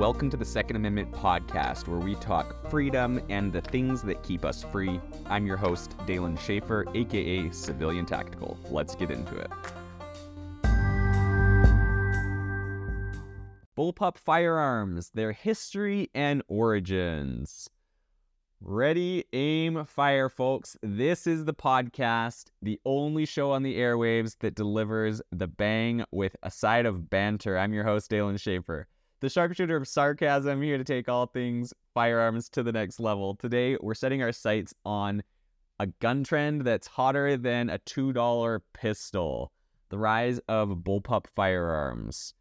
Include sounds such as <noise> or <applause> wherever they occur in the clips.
welcome to the Second Amendment podcast, where we talk freedom and the things that keep us free. I'm your host, Dalen Schaefer, aka Civilian Tactical. Let's get into it. Bullpup firearms, their history and origins. Ready, aim, fire, folks. This is the podcast, the only show on the airwaves that delivers the bang with a side of banter. I'm your host, Dalen Schaefer, the sharpshooter of sarcasm, here to take all things firearms to the next level. Today, we're setting our sights on a gun trend that's hotter than a $2 pistol the rise of bullpup firearms.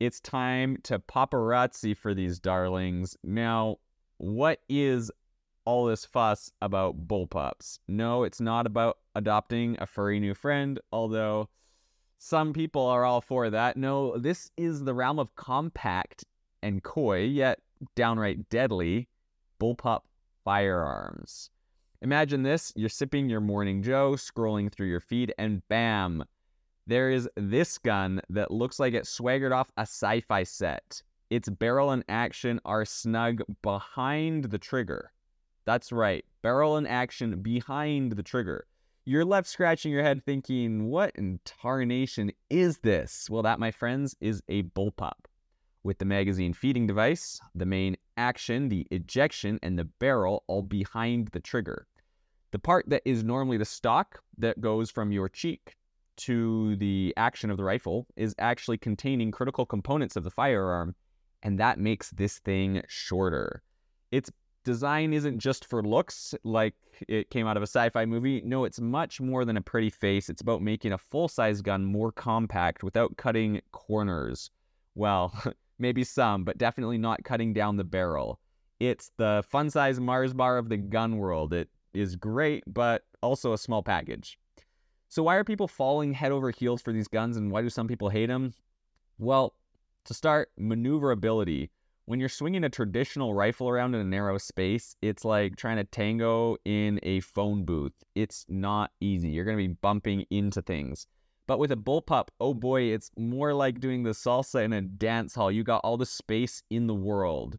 It's time to paparazzi for these darlings. Now, what is all this fuss about bullpups. No, it's not about adopting a furry new friend, although some people are all for that. No, this is the realm of compact and coy, yet downright deadly bullpup firearms. Imagine this you're sipping your morning Joe, scrolling through your feed, and bam, there is this gun that looks like it swaggered off a sci fi set. Its barrel and action are snug behind the trigger. That's right, barrel and action behind the trigger. You're left scratching your head thinking, what in tarnation is this? Well, that, my friends, is a bullpup. With the magazine feeding device, the main action, the ejection, and the barrel all behind the trigger. The part that is normally the stock that goes from your cheek to the action of the rifle is actually containing critical components of the firearm, and that makes this thing shorter. It's design isn't just for looks like it came out of a sci-fi movie. No, it's much more than a pretty face. It's about making a full-size gun more compact without cutting corners. Well, <laughs> maybe some, but definitely not cutting down the barrel. It's the fun-size Mars bar of the gun world. It is great, but also a small package. So why are people falling head over heels for these guns and why do some people hate them? Well, to start, maneuverability when you're swinging a traditional rifle around in a narrow space, it's like trying to tango in a phone booth. It's not easy. You're going to be bumping into things. But with a bullpup, oh boy, it's more like doing the salsa in a dance hall. You got all the space in the world.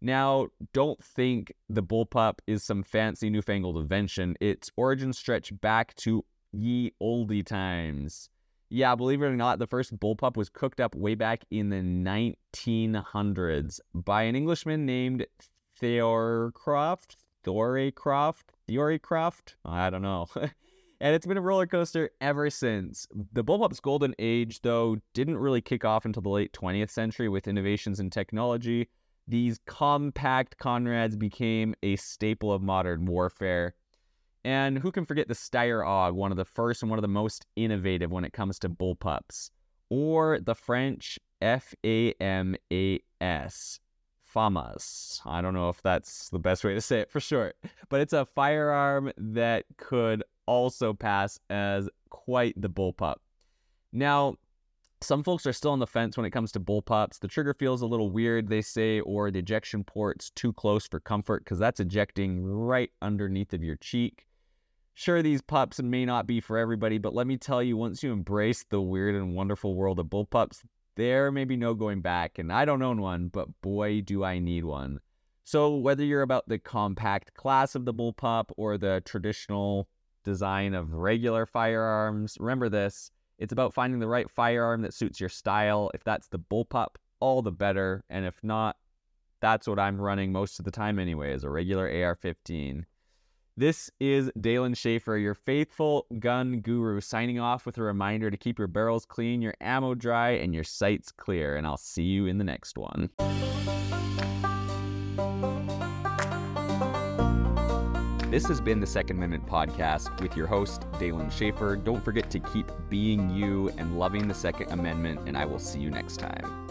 Now, don't think the bullpup is some fancy newfangled invention. Its origins stretch back to ye olde times. Yeah, believe it or not, the first bullpup was cooked up way back in the 1900s by an Englishman named Thorcroft, Thoraycroft, Theorycroft. I don't know. <laughs> and it's been a roller coaster ever since. The bullpup's golden age, though, didn't really kick off until the late 20th century with innovations in technology. These compact Conrads became a staple of modern warfare. And who can forget the Steyr AUG, one of the first and one of the most innovative when it comes to bullpups? Or the French FAMAS, FAMAS. I don't know if that's the best way to say it for short, but it's a firearm that could also pass as quite the bullpup. Now, some folks are still on the fence when it comes to bullpups. The trigger feels a little weird, they say, or the ejection port's too close for comfort because that's ejecting right underneath of your cheek. Sure, these pups may not be for everybody, but let me tell you, once you embrace the weird and wonderful world of bullpups, there may be no going back. And I don't own one, but boy, do I need one. So, whether you're about the compact class of the bullpup or the traditional design of regular firearms, remember this it's about finding the right firearm that suits your style. If that's the bullpup, all the better. And if not, that's what I'm running most of the time anyway, is a regular AR 15. This is Dalen Schaefer, your faithful gun guru, signing off with a reminder to keep your barrels clean, your ammo dry, and your sights clear. And I'll see you in the next one. This has been the Second Amendment Podcast with your host, Dalen Schaefer. Don't forget to keep being you and loving the Second Amendment, and I will see you next time.